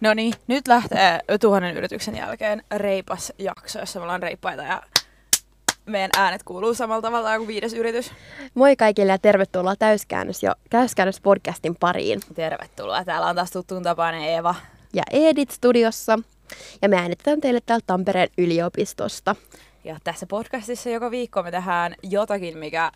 No niin, nyt lähtee tuhannen yrityksen jälkeen reipas jakso, jossa me ollaan reippaita ja meidän äänet kuuluu samalla tavalla kuin viides yritys. Moi kaikille ja tervetuloa Täyskäännös, jo, Täyskäännös podcastin pariin. Tervetuloa. Täällä on taas tuttuun tapainen Eeva. Ja Edit studiossa. Ja me äänitetään teille täältä Tampereen yliopistosta. Ja tässä podcastissa joka viikko me tehdään jotakin, mikä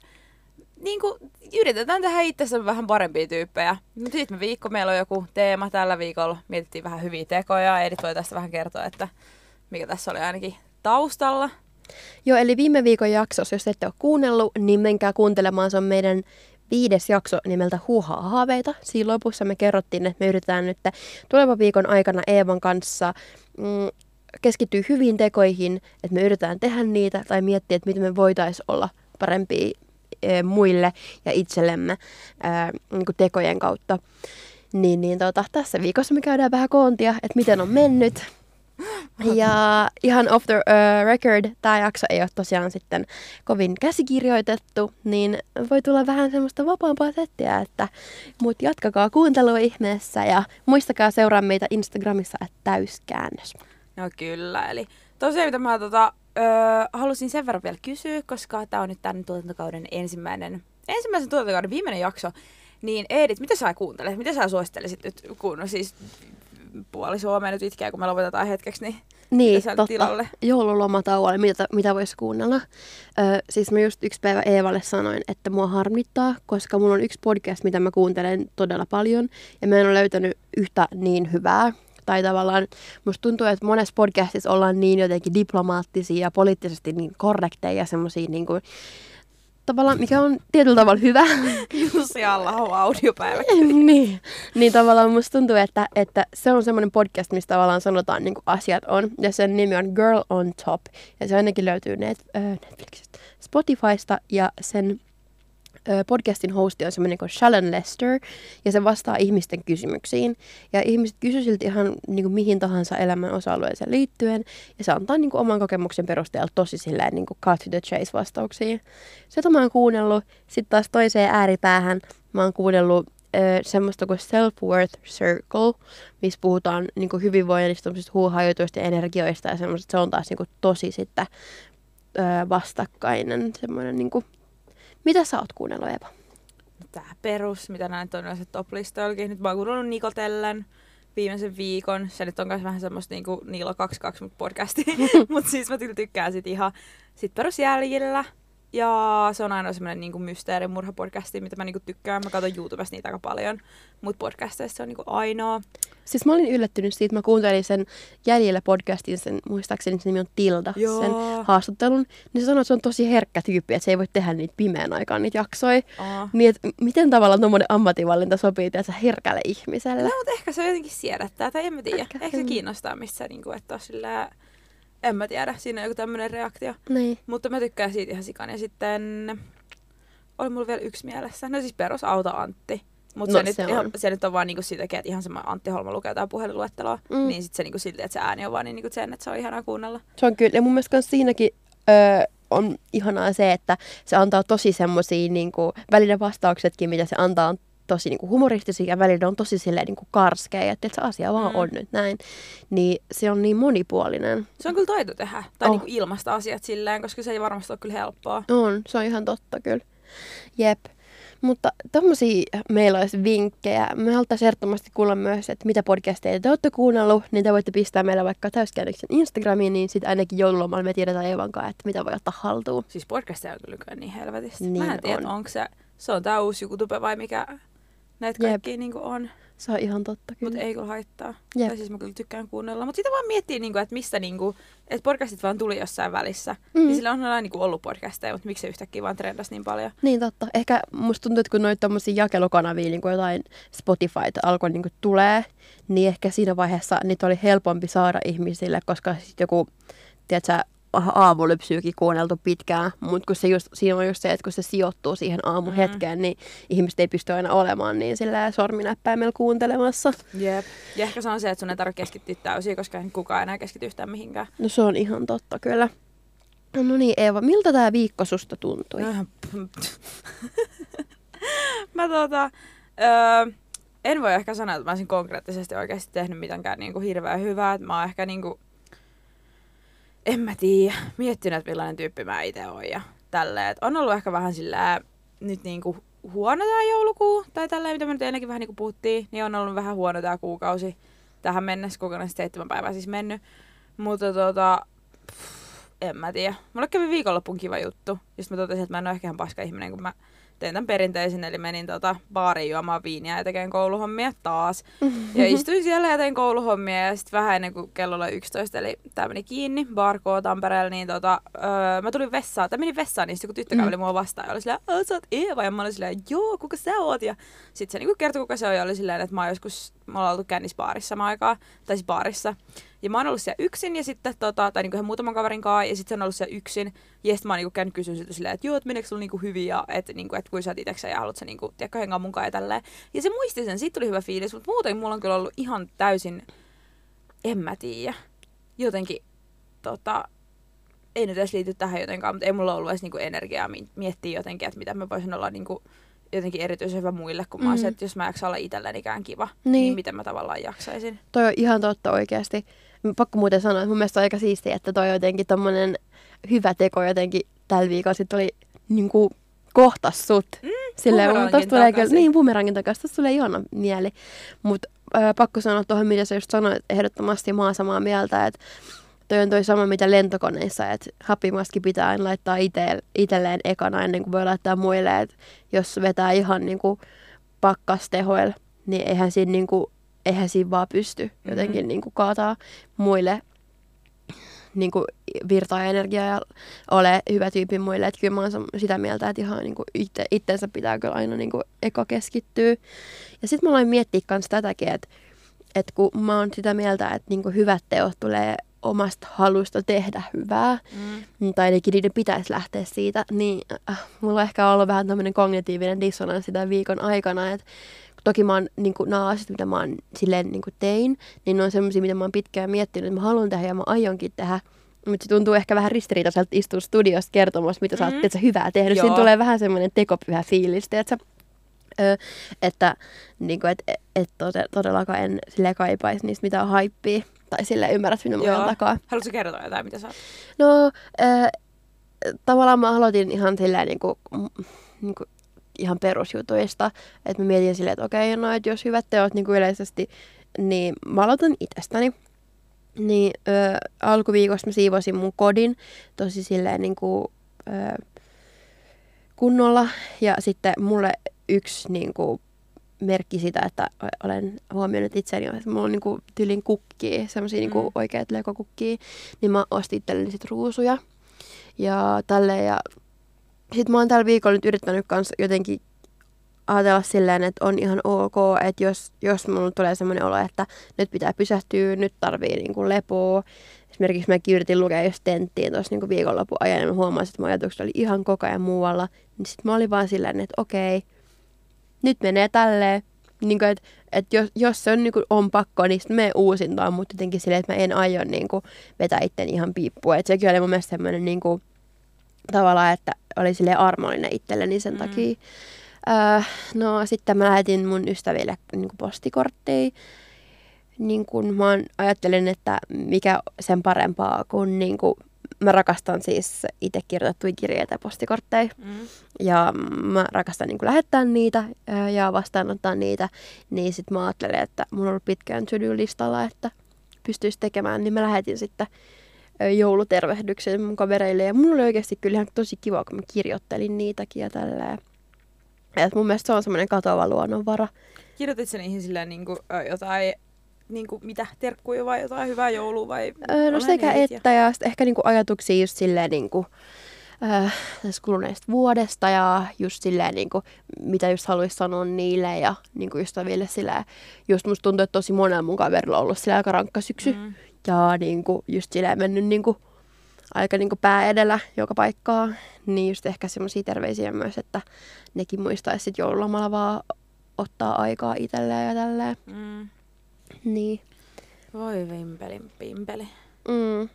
niin kuin, yritetään tehdä itsestä vähän parempia tyyppejä. Sitten me viikko, meillä on joku teema tällä viikolla. Mietittiin vähän hyviä tekoja. Edit voi tästä vähän kertoa, että mikä tässä oli ainakin taustalla. Joo, eli viime viikon jaksossa, jos ette ole kuunnellut, niin menkää kuuntelemaan. Se on meidän viides jakso nimeltä Huuhaa haaveita. Siinä lopussa me kerrottiin, että me yritetään nyt tulevan viikon aikana Eevan kanssa mm, keskittyä hyviin tekoihin, että me yritetään tehdä niitä tai miettiä, että miten me voitaisiin olla parempia muille ja itsellemme niin kuin tekojen kautta. Niin, niin tota, tässä viikossa me käydään vähän koontia, että miten on mennyt, ja ihan off the uh, record, tämä jakso ei ole tosiaan sitten kovin käsikirjoitettu, niin voi tulla vähän semmoista vapaampaa settiä, että mut jatkakaa kuuntelua ihmeessä ja muistakaa seuraa meitä Instagramissa, että täyskäännös. No kyllä, eli tosiaan mitä mä tota, öö, halusin sen verran vielä kysyä, koska tämä on nyt tämän tuotantokauden ensimmäinen, ensimmäisen tuotantokauden viimeinen jakso, niin Edith, mitä sä kuuntelet? Mitä sä suosittelisit nyt, kun siis puoli Suomea nyt itkee, kun me lopetetaan hetkeksi, niin niin, totta. Tilalle? Joululomatauolle, mitä, mitä voisi kuunnella. Ö, siis mä just yksi päivä Eevalle sanoin, että mua harmittaa, koska mulla on yksi podcast, mitä mä kuuntelen todella paljon, ja mä en ole löytänyt yhtä niin hyvää. Tai tavallaan musta tuntuu, että monessa podcastissa ollaan niin jotenkin diplomaattisia ja poliittisesti niin korrekteja ja semmoisia niin kuin, tavallaan, mikä on tietyllä tavalla hyvä. Jussi alla audiopäivä. niin. niin tavallaan musta tuntuu, että, että se on semmoinen podcast, missä tavallaan sanotaan niin kuin asiat on. Ja sen nimi on Girl on Top. Ja se ainakin löytyy Net, äh, Netflixistä, Spotifysta ja sen podcastin hosti on semmoinen kuin Shalon Lester, ja se vastaa ihmisten kysymyksiin. Ja ihmiset kysyvät silti ihan niin kuin mihin tahansa elämän osa-alueeseen liittyen, ja se antaa niin kuin oman kokemuksen perusteella tosi silleen niin kuin cut to the chase vastauksia. Se mä oon kuunnellut. Sitten taas toiseen ääripäähän mä oon kuunnellut semmoista kuin Self-Worth Circle, missä puhutaan niin kuin hyvinvoinnista, huuhajutuista ja energioista ja semmoista. Se on taas niin kuin tosi sitten vastakkainen semmoinen niin kuin mitä sä oot kuunnellut, Eva? Tää perus, mitä näin on se top listoillakin. Nyt mä oon kuunnellut Nikotellen viimeisen viikon. Se nyt on myös vähän semmoista niinku Niilo 22 podcasti. Mutta siis mä tykkään sit ihan sit perusjäljillä. Ja se on aina semmoinen niinku mysteerimurha-podcasti, mitä mä niinku tykkään. Mä katson YouTubesta niitä aika paljon, mutta podcasteissa se on niinku ainoa. Siis mä olin yllättynyt siitä, mä kuuntelin sen jäljellä podcastin, sen muistaakseni se nimi on Tilda, Joo. sen haastattelun. Niin se sanoi, että se on tosi herkkä tyyppi, että se ei voi tehdä niitä pimeän aikaan niitä jaksoja. Oh. Niin, että miten tavallaan tuommoinen ammatinvalinta sopii tässä herkälle ihmiselle? No, mutta ehkä se jotenkin siedättää, tai en mä tiedä. Ehkä, ehkä se kiinnostaa, missä niinku, että on sillä en mä tiedä, siinä on joku tämmöinen reaktio. Niin. Mutta mä tykkään siitä ihan sikan. Ja sitten oli mulla vielä yksi mielessä. No siis perus Auta Antti. Mutta no, se, se, nyt, ihan, se nyt on vaan niinku siitä, että ihan sama Antti Holma lukee jotain puhelinluetteloa. Mm. Niin sitten se niinku silti, että se ääni on vaan niin niinku sen, että se on ihanaa kuunnella. Se on kyllä. Ja mun mielestä siinäkin öö, on ihanaa se, että se antaa tosi semmosia niinku, välillä vastauksetkin, mitä se antaa, on tosi niin kuin humoristisia ja välillä on tosi silleen niin kuin karskeja, että se asia vaan mm. on nyt näin. Niin se on niin monipuolinen. Se on kyllä taito tehdä, tai oh. niin kuin ilmaista asiat silleen, koska se ei varmasti ole kyllä helppoa. On, se on ihan totta kyllä. Jep. Mutta tommosia meillä olisi vinkkejä. Me haluttaisiin ehdottomasti kuulla myös, että mitä podcasteja te olette kuunnellut, niin te voitte pistää meille vaikka täyskäännöksen Instagramiin, niin sitten ainakin joululomalla me tiedetään Evan kanssa, että mitä voi ottaa haltuun. Siis podcasteja on kyllä niin helvetisti. Niin Mä en tiedä, on. onko se, se on tää uusi YouTube vai mikä näitä kaikki niin on. Se on ihan totta kyllä. Mutta ei kyllä haittaa. Jep. Tai siis mä kyllä tykkään kuunnella. Mutta sitä vaan miettii, niin kuin, että mistä niin kuin, että podcastit vaan tuli jossain välissä. Mm. Niin sillä on aina niin kuin ollut podcasteja, mutta miksi se yhtäkkiä vaan trendasi niin paljon? Niin totta. Ehkä musta tuntuu, että kun noita tommosia jakelukanavia, niin kuin jotain Spotify alkoi niin kuin tulee, niin ehkä siinä vaiheessa niitä oli helpompi saada ihmisille, koska sitten joku, tiedätkö, aamulypsyykin kuunneltu pitkään, mutta kun se just, siinä on just se, että kun se sijoittuu siihen aamuhetkeen, mm. niin ihmiset ei pysty aina olemaan niin sillä sorminäppäimellä kuuntelemassa. Jep. Ja ehkä se on se, että sun ei tarvitse keskittyä täysin, koska ei kukaan enää keskity yhtään mihinkään. No se on ihan totta kyllä. No niin Eeva, miltä tämä viikko susta tuntui? Mä tota, öö, en voi ehkä sanoa, että mä olisin konkreettisesti oikeasti tehnyt mitenkään niinku hirveän hyvää. Mä oon ehkä niinku, en mä tiedä, miettinyt, että millainen tyyppi mä itse oon ja tälleen. Et on ollut ehkä vähän sillä nyt niinku huono tää joulukuu, tai tälleen, mitä me nyt ennenkin vähän niinku puhuttiin, niin on ollut vähän huono tää kuukausi tähän mennessä, kokonaisesti seitsemän päivää siis mennyt. Mutta tota, pff, en mä tiedä. Mulle kävi viikonloppuun kiva juttu. Just mä totesin, että mä en ole ehkä ihan paska ihminen, kun mä tein tämän perinteisen, eli menin tota baariin juomaan viiniä ja tekemään kouluhommia taas. Ja istuin siellä ja tein kouluhommia ja sitten vähän ennen kuin kello oli 11, eli tämä meni kiinni, Barko Tampereella, niin tota, öö, mä tulin vessaan, tai menin vessaan, niin sitten kun tyttö käveli mm. mua vastaan ja oli silleen, sä oot Eeva, ja mä olin silleen, joo, kuka sä oot? Ja sitten se niinku kertoi, kuka se on, ja oli silleen, että mä oon joskus, mä ollaan oltu kännissä baarissa samaan aikaan, tai siis baarissa. Ja mä oon ollut siellä yksin ja sitten, tota, tai niinku ihan muutaman kaverin kanssa, ja sitten se on ollut siellä yksin. Ja sitten mä oon niinku käynyt kysyä siltä silleen, että joo, että meneekö sulla niinku hyvin, ja että niinku, et kuin sä oot iteksä ja haluat sä niinku, tiedätkö, hengaa kanssa ja tälleen. Ja se muisti sen, siitä tuli hyvä fiilis, mutta muuten mulla on kyllä ollut ihan täysin, en mä tiedä, jotenkin, tota, ei nyt edes liity tähän jotenkaan, mutta ei mulla ollut edes niinku energiaa miettiä jotenkin, että mitä mä voisin olla niinku, jotenkin erityisen hyvä muille, kun mä mm. se, että jos mä jaksan olla itsellenikään kiva, niin. niin miten mä tavallaan jaksaisin. Toi on ihan totta oikeasti. Pakko muuten sanoa, että mun mielestä on aika siistiä, että toi jotenkin tommonen hyvä teko jotenkin tällä viikolla sitten oli niinku kohtas sut. Mm, Silleen, tosta tulee kyllä, niin bumerangin takaisin, tosta tulee ihana mieli. Mutta pakko sanoa tuohon, mitä sä just sanoit, ehdottomasti mä oon samaa mieltä, että toi on toi sama mitä lentokoneissa, että happimaski pitää aina laittaa ite, itselleen ekana ennen kuin voi laittaa muille, että jos vetää ihan niinku pakkastehoilla, niin eihän siinä, niinku, eihän siinä vaan pysty mm-hmm. jotenkin niinku kaataa muille niinku virtaa ja energiaa ja ole hyvä tyyppi muille. Että kyllä mä oon sitä mieltä, että ihan niinku itse, itsensä pitää kyllä aina niinku eka keskittyä. Ja sitten mä aloin miettiä myös tätäkin, että että kun mä oon sitä mieltä, että niinku hyvät teot tulee omasta halusta tehdä hyvää, mm. tai ainakin niiden pitäisi lähteä siitä, niin äh, mulla on ehkä ollut vähän tämmöinen kognitiivinen dissonanssi tämän viikon aikana, että toki mä oon, niin kuin, nämä asiat, mitä mä oon silleen niin kuin tein, niin ne on semmoisia, mitä mä oon pitkään miettinyt, että mä haluan tehdä ja mä aionkin tehdä, mutta se tuntuu ehkä vähän ristiriitaiselta istua studiossa kertomassa, mitä mm-hmm. sä oot mm. hyvää tehnyt. Joo. Siinä tulee vähän semmoinen tekopyhä fiilis, että Ö, että niin kuin, et, et, et todellakaan en sille kaipaisi niistä mitään haippia. Tai sille ymmärrät minun Joo. takaa. Haluatko kertoa jotain, mitä sä oot? No, äh, tavallaan mä aloitin ihan silleen niin kuin, niin kuin ihan perusjutuista. Että mä mietin silleen, että okei, no, että jos hyvät teot niin kuin yleisesti, niin mä aloitan itsestäni. Niin ö, alkuviikosta mä siivosin mun kodin tosi silleen niin kuin, ö, kunnolla. Ja sitten mulle yksi niin kuin, merkki sitä, että olen huomioinut itseäni, että mulla on niinku tylin kukkia, semmoisia niinku mm. oikeat lekokukkia, niin mä ostin itselleni sit ruusuja ja tälleen. Ja sit mä oon tällä viikolla nyt yrittänyt kans jotenkin ajatella silleen, että on ihan ok, että jos, jos mulla tulee semmoinen olo, että nyt pitää pysähtyä, nyt tarvii niinku lepoa. Esimerkiksi mä yritin lukea just tenttiin tuossa niinku viikonlopun ajan ja mä huomasin, että mun ajatukset oli ihan koko ajan muualla. Niin sit mä olin vaan silleen, että okei, nyt menee tälleen. Niin kuin, että, että jos, jos se on, niin kuin, on pakko, niin sitten me uusintaan, mutta jotenkin silleen, että mä en aio niin kuin, vetää itteni ihan piippua. Että sekin oli mun mielestä semmoinen niin kuin, tavallaan, että oli sille armollinen itselleni sen mm. takia. Öö, no sitten mä lähetin mun ystäville niin kuin postikortteja. Niin kuin mä ajattelin, että mikä sen parempaa kuin, niin kuin mä rakastan siis itse kirjoitettuja kirjeitä ja postikortteja. Mm. Ja mä rakastan niin lähettää niitä ja vastaanottaa niitä. Niin sit mä ajattelin, että mun on ollut pitkään listalla, että pystyisi tekemään. Niin mä lähetin sitten joulutervehdyksen mun kavereille. Ja mulla oli oikeasti kyllä ihan tosi kiva, kun mä kirjoittelin niitäkin ja tälleen. Et mun mielestä se on semmoinen katoava luonnonvara. Kirjoitit sen niihin silleen niin kuin, jotain niin kuin, mitä, terkkuja vai jotain hyvää joulua vai? Öö, no sekä että ja, ja sitten ehkä niin kuin, ajatuksia just silleen niin kuin, äh, tästä kuluneesta vuodesta ja just silleen, niin kuin, mitä just haluaisi sanoa niille ja niin kuin ystäville silleen, just musta tuntuu, että tosi monella mun kaverilla on ollut silleen aika rankka syksy mm. ja niin kuin, just silleen mennyt niin kuin, aika niin kuin pää edellä joka paikkaa, niin just ehkä semmoisia terveisiä myös, että nekin muistaisi sitten joululomalla vaan ottaa aikaa itselleen ja tälleen. Mm. Niin. Voi vimpeli, pimpeli. Mm.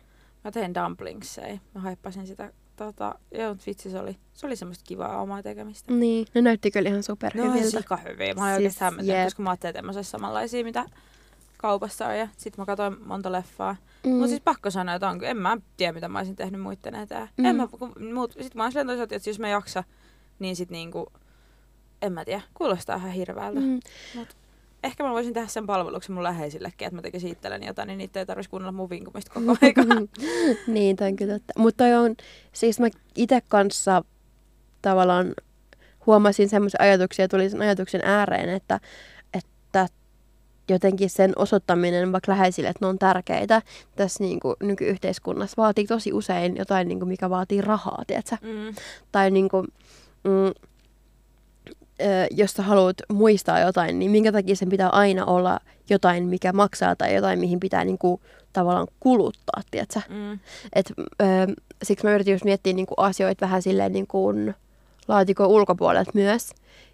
Mä tein dumplingsseja. Mä haippasin sitä. Tota, joo, vitsi, se oli, se oli semmoista kivaa omaa tekemistä. Niin, ne näytti kyllä ihan superhyviltä. No, sika hyviä. Mä olin Siis, oikeasti hämmentynyt, jep. koska mä ajattelin, että en mä samanlaisia, mitä kaupassa on. Ja sit mä katsoin monta leffaa. Mm. Mutta siis pakko sanoa, että on, en mä tiedä, mitä mä olisin tehnyt muiden eteen. Mm. En mä, kun, muut, sit mä silleen toisaalta, että jos mä jaksa, niin sit niinku, en mä tiedä, kuulostaa ihan hirveältä. Mm. Mm. Ehkä mä voisin tehdä sen palveluksen mun läheisillekin, että mä tekisin itselleni jotain, niin niitä ei tarvitsisi kuunnella mun vinkumista koko aika. niin, toi on kyllä totta. Mutta toi on, siis mä itse kanssa tavallaan huomasin semmoisen ajatuksia, tuli sen ajatuksen ääreen, että, että jotenkin sen osoittaminen vaikka läheisille, että ne on tärkeitä tässä niin kuin nykyyhteiskunnassa, vaatii tosi usein jotain, niin kuin, mikä vaatii rahaa, tiedätkö? mm. Tai niin kuin, mm, jos sä haluat muistaa jotain, niin minkä takia sen pitää aina olla jotain, mikä maksaa tai jotain, mihin pitää niin kuin, tavallaan kuluttaa, tiedätkö? Mm. Et, ö, siksi mä yritin just miettiä niin kuin asioita vähän silleen niin kuin laatikon ulkopuolelta myös.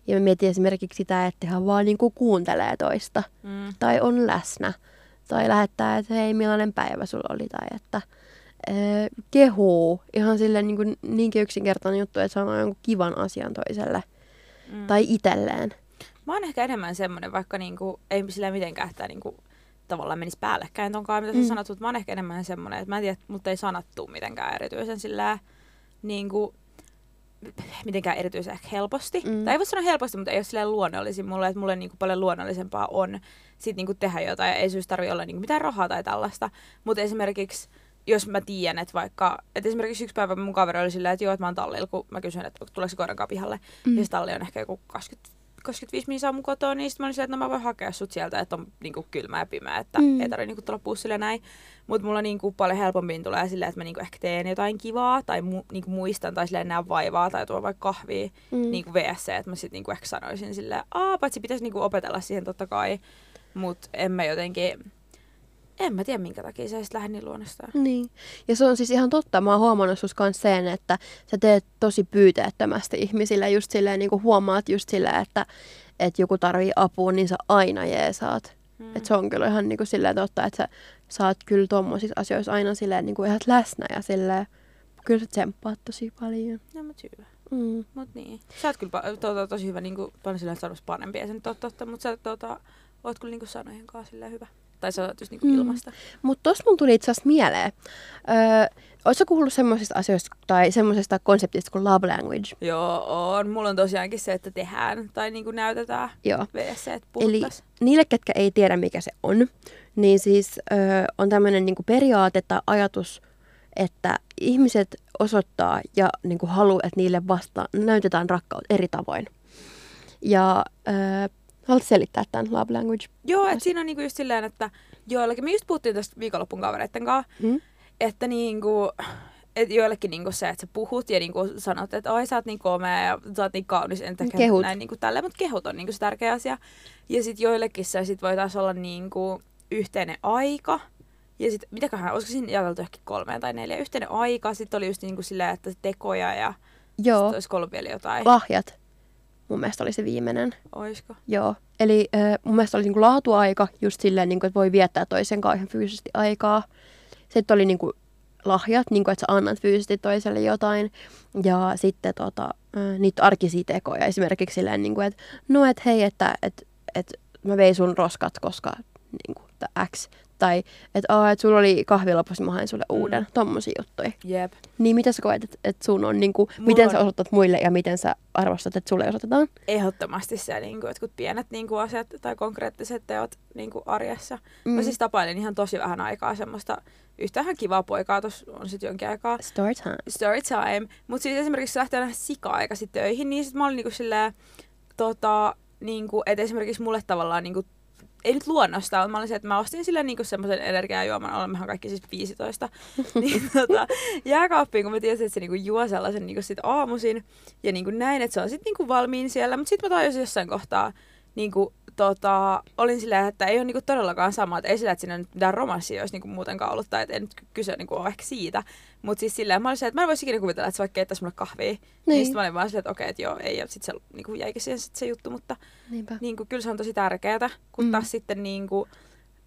Ja mä mietin esimerkiksi sitä, että hän vaan niin kuin kuuntelee toista Mm. tai on läsnä. Tai lähettää, että hei, millainen päivä sulla oli. Tai että ö, kehuu. Ihan silleen niin kuin, niinkin yksinkertainen juttu, että sanoo jonkun kivan asian toiselle. Mm. Tai itselleen. Mä oon ehkä enemmän semmonen, vaikka niinku, ei sillä mitenkään että niinku, tavallaan menisi päällekkäin tonkaan, mitä sä Mm. sanot, mutta mä oon ehkä enemmän semmonen, että mä en tiedä, mutta ei sanattu mitenkään erityisen sillä niinku, mitenkään erityisen ehkä helposti. Mm. Mm. Tai ei voi sanoa helposti, mutta ei ole silleen luonnollisin mulle, että mulle niinku paljon luonnollisempaa on sit niinku tehdä jotain. Ei syystä tarvi olla niinku mitään rahaa tai tällaista. Mutta esimerkiksi jos mä tiedän, että vaikka, että esimerkiksi yksi päivä mun kaveri oli silleen, että joo, että mä oon tallilla, kun mä kysyin, että tuleeko se koirankaan pihalle. Mm. Ja se talli on ehkä joku 20, 25 minuuttia mun kotoa, niin sitten mä olin silleen, että no mä voin hakea sut sieltä, että on niinku kylmä ja pimeä, että Mm. ei tarvitse niinku tulla bussille ja näin. Mutta mulla niinku paljon helpommin tulee silleen, että mä niinku ehkä teen jotain kivaa tai mu, niinku muistan tai silleen näen vaivaa tai tuon vaikka kahvia Mm. niinku VSC, että mä sitten niinku ehkä sanoisin silleen, aa, paitsi pitäisi niinku opetella siihen totta kai, mutta en mä jotenkin, en mä tiedä minkä takia se ei lähde niin luonnostaan. Niin. Ja se on siis ihan totta. Mä oon huomannut sus kanssa sen, että sä teet tosi pyyteettömästi ihmisille. Just silleen niin kuin huomaat just silleen, että, että joku tarvii apua, niin sä aina jeesaat. Mm. Että se on kyllä ihan niin kuin silleen totta, että sä saat kyllä tommosissa asioissa aina silleen niin kuin ihan läsnä ja silleen, kyllä sä tsemppaat tosi paljon. No mut hyvä. Mm. Mut niin. Sä oot kyllä pa- tuota, tosi hyvä, niinku, paljon silleen sanoisi parempi, ei se nyt ole totta, mutta sä tuota, oot kyllä niinku sanojen kanssa silleen hyvä. Tai sä oot just niinku Mm. mm. ilmasta. Mutta tossa mun tuli itse asiassa mieleen. Öö, Oletko kuullut semmoisista asioista tai semmoisesta konseptista kuin love language? Joo, on. Mulla on tosiaankin se, että tehdään tai niinku näytetään Joo. VSC, että Eli niille, ketkä ei tiedä, mikä se on, niin siis ö, on tämmöinen niinku periaate tai ajatus, että ihmiset osoittaa ja niinku haluaa, että niille vasta näytetään rakkautta eri tavoin. Ja ö, haluatko selittää tämän love language? Joo, että siinä on niinku just silleen, että joillakin, me just puhuttiin tästä viikonloppun kavereitten kanssa, Hmm? että niinku, et joillekin niinku se, että sä puhut ja niinku sanot, että oi sä oot niin komea ja sä oot niin kaunis, en ehkä Kehut. näin niinku tälleen, mutta kehut on niinku se tärkeä asia. Ja sit joillekin se sit voi taas olla niinku yhteinen aika. Ja sit, mitäköhän, olisiko siinä jakeltu ehkä kolmeen tai neljä, yhteinen aika, sitten oli just niinku silleen, että tekoja ja Joo, sit olisi ollut vielä jotain, lahjat. Mun mielestä oli se viimeinen. oisko? Joo. Eli ö, mun mielestä oli niinku laatuaika, just silleen, niinku, että voi viettää toisen kanssa ihan fyysisesti aikaa. Sitten oli niinku lahjat, niinku, että sä annat fyysisesti toiselle jotain. Ja sitten tota, ö, niitä arkisia tekoja. Esimerkiksi silleen, niinku, että no et hei, että et, et mä vein sun roskat, koska niinku, X. Tai että et sulla oli kahvi lopussa, mä hain sulle uuden. Mm. Tommosia juttuja. Jep. Niin mitä sä koet, että et sun on, niinku, Mulla miten on- sä osoitat muille ja miten sä arvostat, että sulle osoitetaan? Ehdottomasti se niinku, jotkut pienet niinku, asiat tai konkreettiset teot niinku, arjessa. Mm. Mm. Mä siis tapailin ihan tosi vähän aikaa semmoista yhtään kivaa poikaa, tuossa on sitten jonkin aikaa Story time. story time. Mutta siis esimerkiksi se lähtee aina sika-aikaisin töihin, niin sit mä olin niinku silleen, tota, niinku, että esimerkiksi mulle tavallaan niinku, ei nyt luonnosta, mutta mä olin se, että mä ostin sille niinku semmoisen energiajuoman, olemmehan kaikki siis 15, niin tota, jääkaappiin, kun mä tiesin, että se niinku juo sellaisen niinku sit aamuisin ja niinku näin, että se on sitten niinku valmiin siellä, mutta sitten mä tajusin jossain kohtaa, niinku, tota, olin silleen, että ei ole niinku todellakaan sama, että ei sillä, että siinä nyt mitään romanssia olisi niinku muutenkaan ollut, tai että ei nyt kyse niinku ole ehkä siitä, mutta siis silleen, mä olin silleen, että mä en voisi ikinä kuvitella, että se vaikka keittäisi mulle kahvia, niin, niin sitten mä olin vaan silleen, että okei, että joo, ei, ja sitten se niinku jäikin siihen sit se juttu, mutta Niinpä. niinku, kyllä se on tosi tärkeää, kun Mm. taas sitten niinku,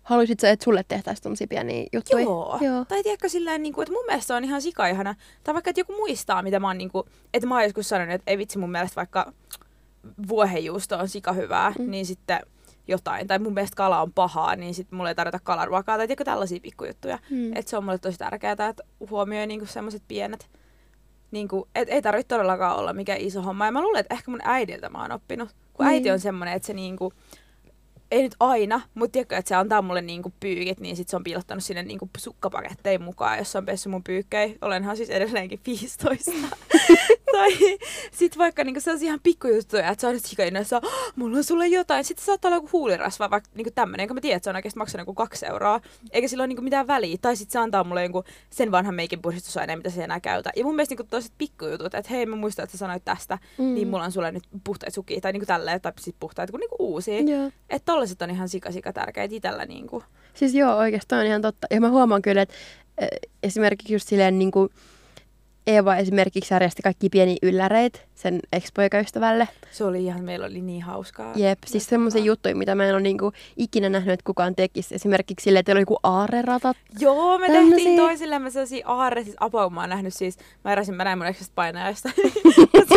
haluaisit sä, että sulle tehtäisiin tommosia pieniä juttuja? Joo. Joo. Tai tiedätkö silleen, niin kuin, että mun mielestä on ihan sikaihana. Tai vaikka, että joku muistaa, mitä mä oon, niin kuin, että mä oon joskus sanonut, että ei vitsi mun mielestä vaikka vuohenjuusto on sika hyvää, Mm. mm. niin sitten jotain. Tai mun mielestä kala on pahaa, niin sitten mulle ei tarvita kalaruokaa. Tai tiedätkö tällaisia pikkujuttuja. Mm. Että se on mulle tosi tärkeää, että huomioi niinku semmoiset pienet, niinku, et ei tarvitse todellakaan olla mikään iso homma. Ja mä luulen, että ehkä mun äidiltä mä oon oppinut. Kun Niin. äiti on semmoinen, että se niinku, ei nyt aina, mutta tiedätkö, että se antaa mulle niinku pyykit, niin sit se on piilottanut sinne niinku sukkapaketteihin mukaan, jos on pessy mun pyykkejä. Olenhan siis edelleenkin 15. tai sit vaikka niinku sellaisia ihan pikkujuttuja, että se on nyt sikainnoissa, mulla on sulle jotain. Sitten saattaa olla joku huulirasva, vaikka niinku tämmönen, kun mä tiedän, että se on oikeasti maksanut joku kaksi euroa. Eikä sillä ole niinku mitään väliä. Tai sitten se antaa mulle jonkun sen vanhan meikin puhdistusaineen, mitä se enää käytä. Ja mun mielestä niinku toiset pikkujutut, että hei mä muistan, että sä sanoit tästä, Mm. mm. niin mulla on sulle nyt puhtaita sukia. Tai niinku tälleen, tai sit puhtaita kuin niinku uusia. Joo. Että tollaset on ihan sika sika tärkeitä itellä niinku. Siis joo, oikeastaan on ihan totta. Ja mä huomaan kyllä, että esimerkiksi just silleen niin kuin Eeva esimerkiksi järjesti kaikki pieni ylläreitä sen ex-poikaystävälle. Se oli ihan, meillä oli niin hauskaa. Jep, siis semmoisia juttuja, mitä mä en ole niinku ikinä nähnyt, että kukaan tekisi. Esimerkiksi silleen, että oli joku aareratat. Joo, me Tämmösiä. tehtiin toisillemme sellaisia aarre, siis apua, mä oon nähnyt siis, mä eräsin, mä näin mun eksestä painajasta.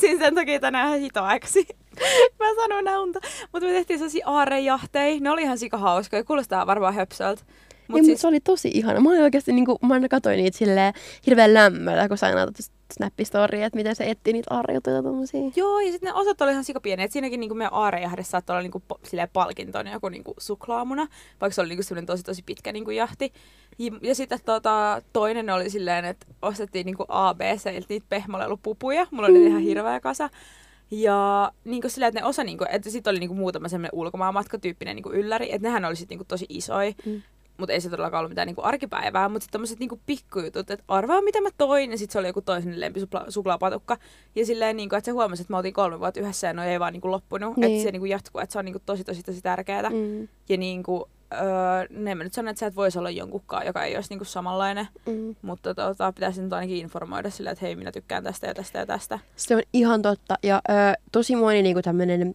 Mut eräsin sen takia tänään hitoaiksi. mä sanoin nää unta. Mutta me tehtiin sellaisia aarrejahteja, ne oli ihan sika hauskoja, kuulostaa varmaan höpsöltä. Mut niin, siis... se oli tosi ihana. Mä olin oikeasti, niinku, mä aina katsoin niitä silleen hirveän lämmöllä, kun sain näitä snappistoriä, että miten se etti niitä aarrejuttuja tommosia. Joo, ja sitten ne osat oli ihan sikapieniä. Et siinäkin niinku meidän aarejahdessa saattoi olla niinku, silleen palkintona joku niinku suklaamuna, vaikka se oli niinku semmoinen tosi tosi pitkä niinku jahti. Ja, ja sitten tota, toinen oli silleen, että ostettiin niinku ABCiltä niitä pehmolelupupuja. Mulla oli ihan hirveä kasa. Ja niinku silleen, että ne osa, niinku, että sitten oli niinku muutama semmoinen ulkomaanmatkatyyppinen niinku ylläri, että nehän oli sitten niinku tosi isoja. Mm. Mutta ei se todellakaan ollut mitään niinku arkipäivää, mutta sitten tämmöiset niinku pikkujutut, että arvaa mitä mä toin, ja sitten se oli joku toisen lempisuklaapatukka. Ja silleen, niinku, että se huomasi, että me oltiin kolme vuotta yhdessä ja no ei vaan niinku loppunut, Niin. että se niinku jatkuu, että se on niinku tosi tosi tosi tärkeää. Mm. Ja niinku, öö, ne mä nyt sanon, että sä et voisi olla jonkunkaan, joka ei olisi niinku samanlainen, mm. mutta tota, pitäisi nyt ainakin informoida sillä, että hei minä tykkään tästä ja tästä ja tästä. Se on ihan totta. Ja ö, tosi moni niinku tämmöinen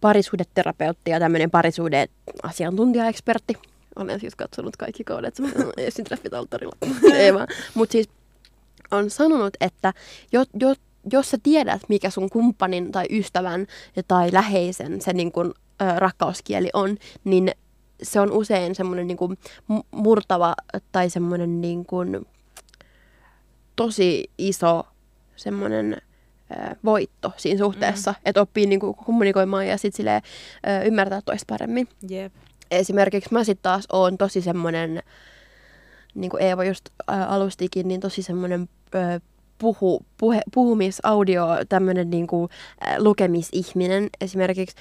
parisuhdeterapeutti ja tämmöinen parisuuden asiantuntijaekspertti. Olen siis katsonut kaikki kaudet ensin treffit alttarilla. Ei vaan. Mutta siis on sanonut, että jo, jo, jos sä tiedät, mikä sun kumppanin tai ystävän tai läheisen se niin kun, ö, rakkauskieli on, niin se on usein semmoinen niin kun, mu- murtava tai semmoinen niin kun, tosi iso semmoinen voitto siinä suhteessa, mm. että oppii niin kuin, kommunikoimaan ja sitten ymmärtää toista paremmin. Jep. Esimerkiksi mä sitten taas oon tosi semmoinen, niin kuin Eeva just alustikin, niin tosi semmoinen puhu, puhe, puhumisaudio, tämmöinen niin kuin, lukemisihminen. Esimerkiksi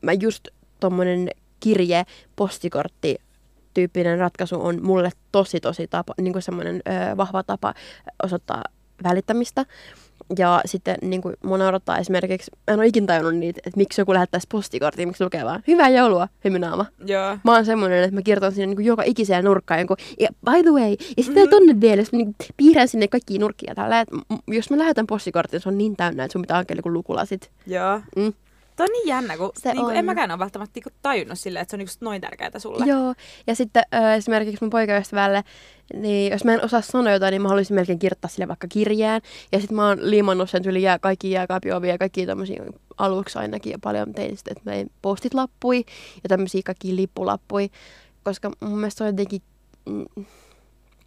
mä just tommonen kirje, postikortti, tyyppinen ratkaisu on mulle tosi tosi tapa, niin kuin semmoinen ö, vahva tapa osoittaa välittämistä. Ja sitten niin kuin mun naurattaa esimerkiksi, mä en ole ikin tajunnut niitä, että miksi joku lähettäisi postikorttia, miksi lukee vaan hyvää joulua, hymynaama. Joo. Mä oon semmoinen, että mä kirjoitan sinne niin kuin joka ikiseen nurkkaan jonkun, ja by the way, ja sitten mm-hmm. tonne vielä, sitten niin piirrän sinne kaikki nurkkia tällä, että jos mä lähetän postikortin, se on niin täynnä, että sun pitää hankkia niin lukulasit. Joo. Mm. Toi on niin jännä, kun Se niinku, on. en mäkään ole välttämättä niinku tajunnut silleen, että se on niinku noin tärkeää sulle. Joo, ja sitten ö, esimerkiksi mun poikaystävälle, niin jos mä en osaa sanoa jotain, niin mä haluaisin melkein kirjoittaa sille vaikka kirjeen. Ja sitten mä oon liimannut sen yli jää, kaikki jääkaapiovia ja kaikki tämmöisiä aluksi ainakin. Ja paljon tein sitten, että mä postit lappui ja tämmöisiä kaikki lippulappui. Koska mun mielestä se on jotenkin, mm,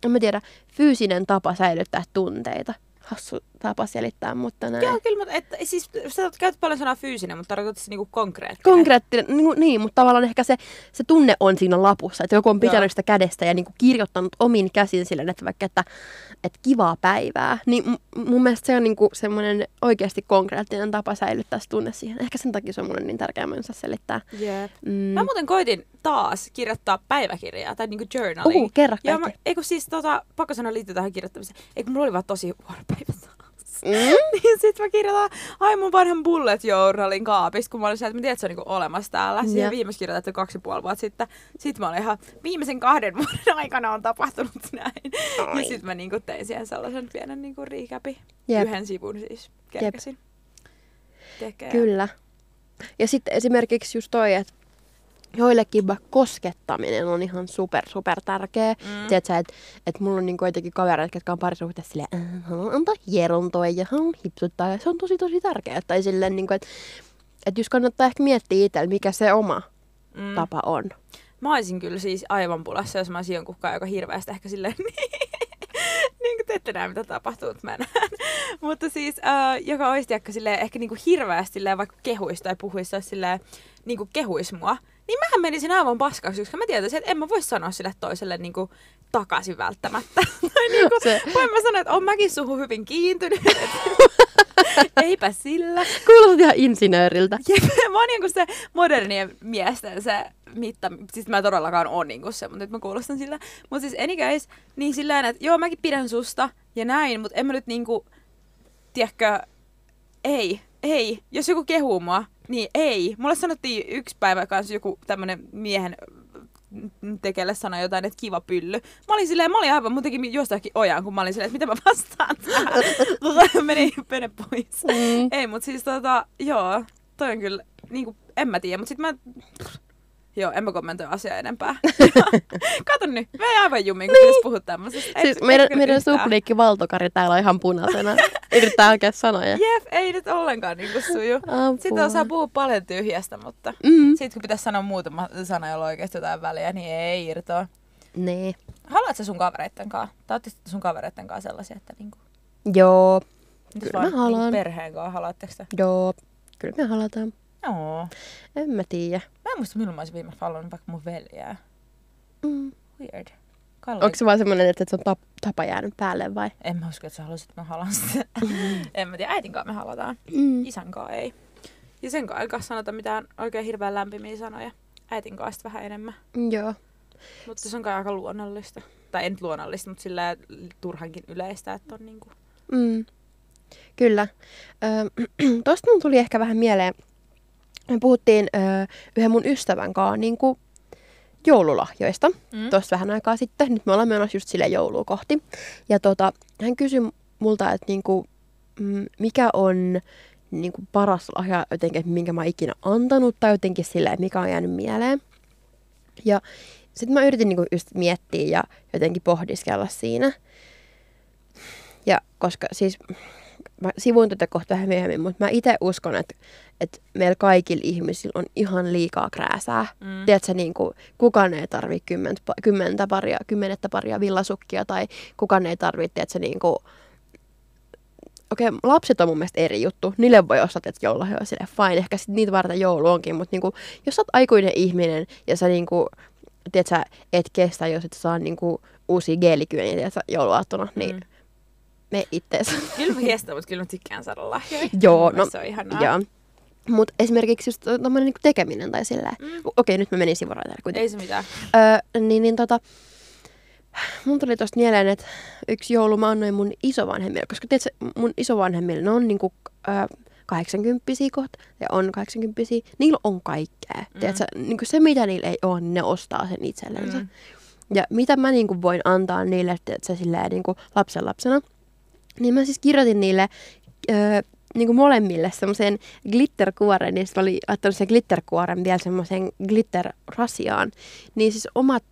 en mä tiedä, fyysinen tapa säilyttää tunteita. Hassu tapa selittää, mutta näin. Joo, kyllä, mutta et, siis sä käytät paljon sanaa fyysinen, mutta tarkoitat se niinku konkreettinen. Konkreettinen, niin, niin, mutta tavallaan ehkä se, se tunne on siinä lapussa, että joku on pitänyt Joo. sitä kädestä ja niin kuin kirjoittanut omin käsin silleen, että vaikka, että, että kivaa päivää. Niin m- mun mielestä se on niin kuin semmoinen oikeasti konkreettinen tapa säilyttää se tunne siihen. Ehkä sen takia se on mulle niin tärkeää myös selittää. Jep. Mm. Mä muuten koitin taas kirjoittaa päiväkirjaa tai niinku journaling. Uhu, kerro ja mä, eikö siis tota, pakko sanoa liittyy tähän kirjoittamiseen. Eikö mulla oli vaan tosi huono päivä. Mm? niin sit mä kirjoitan, ai mun vanhan bullet journalin kaapista, kun mä olin sieltä, että mä tiedän, että se on niinku olemassa täällä. Siihen viimeksi kirjoitettu kaksi ja puoli vuotta sitten. Sit mä olin ihan, viimeisen kahden vuoden aikana on tapahtunut näin. Ai. Ja sit mä niinku tein siihen sellaisen pienen niinku recapi. Jep. Yhden sivun siis kerkesin. Tekee. Kyllä. Ja sitten esimerkiksi just toi, että joillekin vaikka koskettaminen on ihan super, super tärkeä. Mm. Tiedätkö, että et mulla on niinku joitakin kavereita, jotka on parisuhteessa silleen, äh, haluan antaa hierontoa ja haluan hipsuttaa. Ja se on tosi, tosi tärkeää. Tai silleen, niinku, että et just kannattaa ehkä miettiä itsellä, mikä se oma Mm. tapa on. Mä olisin kyllä siis aivan pulassa, jos mä olisin jonkun kanssa, joka hirveästi ehkä silleen, niin kuin te ette näe, mitä tapahtuu, mutta mä näen. mutta siis, äh, joka olisi ehkä, silleen, ehkä niin kuin hirveästi silleen, vaikka kehuisi tai puhuisi, olisi silleen, niin kuin kehuisi mua, niin mähän menisin aivan paskaksi, koska mä tietäisin, että en mä voi sanoa sille toiselle niin kuin, takaisin välttämättä. tai niin kuin, Se- voin mä sanoa, että on mäkin suhun hyvin kiintynyt. Eipä sillä. Kuulostat ihan insinööriltä. Jep, mä oon niinku se modernien miesten se mitta, siis mä todellakaan oon niinku se, mutta nyt mä kuulostan sillä. Mutta siis anyways, niin sillä että joo mäkin pidän susta ja näin, mutta en mä nyt niinku, tiedätkö, ei, ei, jos joku kehuu mua, niin ei. Mulle sanottiin yksi päivä kanssa joku tämmönen miehen tekelle sanoi jotain, että kiva pylly. Mä olin silleen, mä olin aivan muutenkin jostakin ojaan, kun mä olin silleen, että mitä mä vastaan tähän. meni, mene pois. Mm. Ei, mutta siis tota, joo, toi on kyllä, niinku, en mä tiedä, mutta sit mä, joo, en mä kommentoi asiaa enempää. Kato nyt, mä en aivan jumiin, kun niin. puhut tämmöisestä. Siis meidän, meidän supliikki Valtokari täällä on ihan punaisena. Yrittää oikein sanoja. Jep, ei nyt ollenkaan niinku suju. Apua. Sitten osaa puhua paljon tyhjästä, mutta Mm. sitten kun pitäisi sanoa muutama sana, jolla oikeasti jotain väliä, niin ei irtoa. Nee. Haluatko sä sun kavereitten kanssa? Tai sun kavereitten kanssa sellaisia, että niinku, Joo, Kyllä mä vaan haluan. Niinku perheen kanssa, haluatteko te? joo. Kyllä me halataan. Joo. En mä tiedä. Mä en muista, milloin mä olisin viimeksi halunnut vaikka mun veljää. Mm. Weird. Kalle, Onko se vaan semmoinen, että se on tap, tapa jäänyt päälle vai? En mä usko, että sä haluaisit, että mä haluan sitä. en mä tiedä, äitin kanssa me halutaan. Mm. Isän kanssa ei. Ja sen kanssa ei sanota mitään oikein hirveän lämpimiä sanoja. Äitin kanssa vähän enemmän. Joo. Mutta se on kai aika luonnollista. Tai en luonnollista, mutta sillä turhankin yleistä, että on niinku... Mm. Kyllä. Ö, Tuosta mun tuli ehkä vähän mieleen. Me puhuttiin ö, yhden mun ystävän kanssa niin kuin joululahjoista Mm. tuossa vähän aikaa sitten. Nyt me ollaan menossa just sille joulua kohti. Ja tota, hän kysyi multa, että niinku, mm, mikä on niinku paras lahja jotenkin, että minkä mä oon ikinä antanut tai jotenkin silleen, mikä on jäänyt mieleen. Ja sitten mä yritin niinku just miettiä ja jotenkin pohdiskella siinä. Ja koska siis mä sivuun tätä kohta vähän myöhemmin, mutta mä itse uskon, että, että meillä kaikilla ihmisillä on ihan liikaa krääsää. Mm. Tiedätkö, niin kuin, kukaan ei tarvi kymmentä, kymmentä paria, kymmenettä paria villasukkia tai kukaan ei tarvitse, tiedätkö, niin kuin, Okei, okay, lapset on mun mielestä eri juttu. Niille voi ostaa että joululahjoja sille fine. Ehkä sit niitä varten joulu onkin, mutta niinku, jos sä oot aikuinen ihminen ja sä niinku, tiedät, sä et kestä, jos et saa niinku uusia geelikyöniä tiedät, sä, jouluaattona, niin Mm. Me ittees. Kyllä mä kestän, mutta kyllä mä tykkään saada lahjoja. Joo, no, Se on ihanaa. Joo. Mutta esimerkiksi just tommonen niinku tekeminen tai silleen. Mm. Okei, okay, nyt mä menin sivuraiteille kuitenkin. Ei se mitään. Öö, niin, niin tota, mun tuli tosta mieleen, että yksi joulu mä annoin mun isovanhemmille, koska tiedätkö, mun isovanhemmille, ne on niinku öö, 80 kohta ja on 80 niillä on kaikkea. Mm. Tiedätkö, niinku se mitä niillä ei ole, niin ne ostaa sen itsellensä. Mm. Ja mitä mä niinku voin antaa niille, tiedätkö, silleen niinku lapsen lapsena, niin mä siis kirjoitin niille öö, niinku molemmille semmoisen glitterkuoren, niin sitten mä olin laittanut sen glitterkuoren vielä semmoiseen glitterrasiaan. Niin siis omat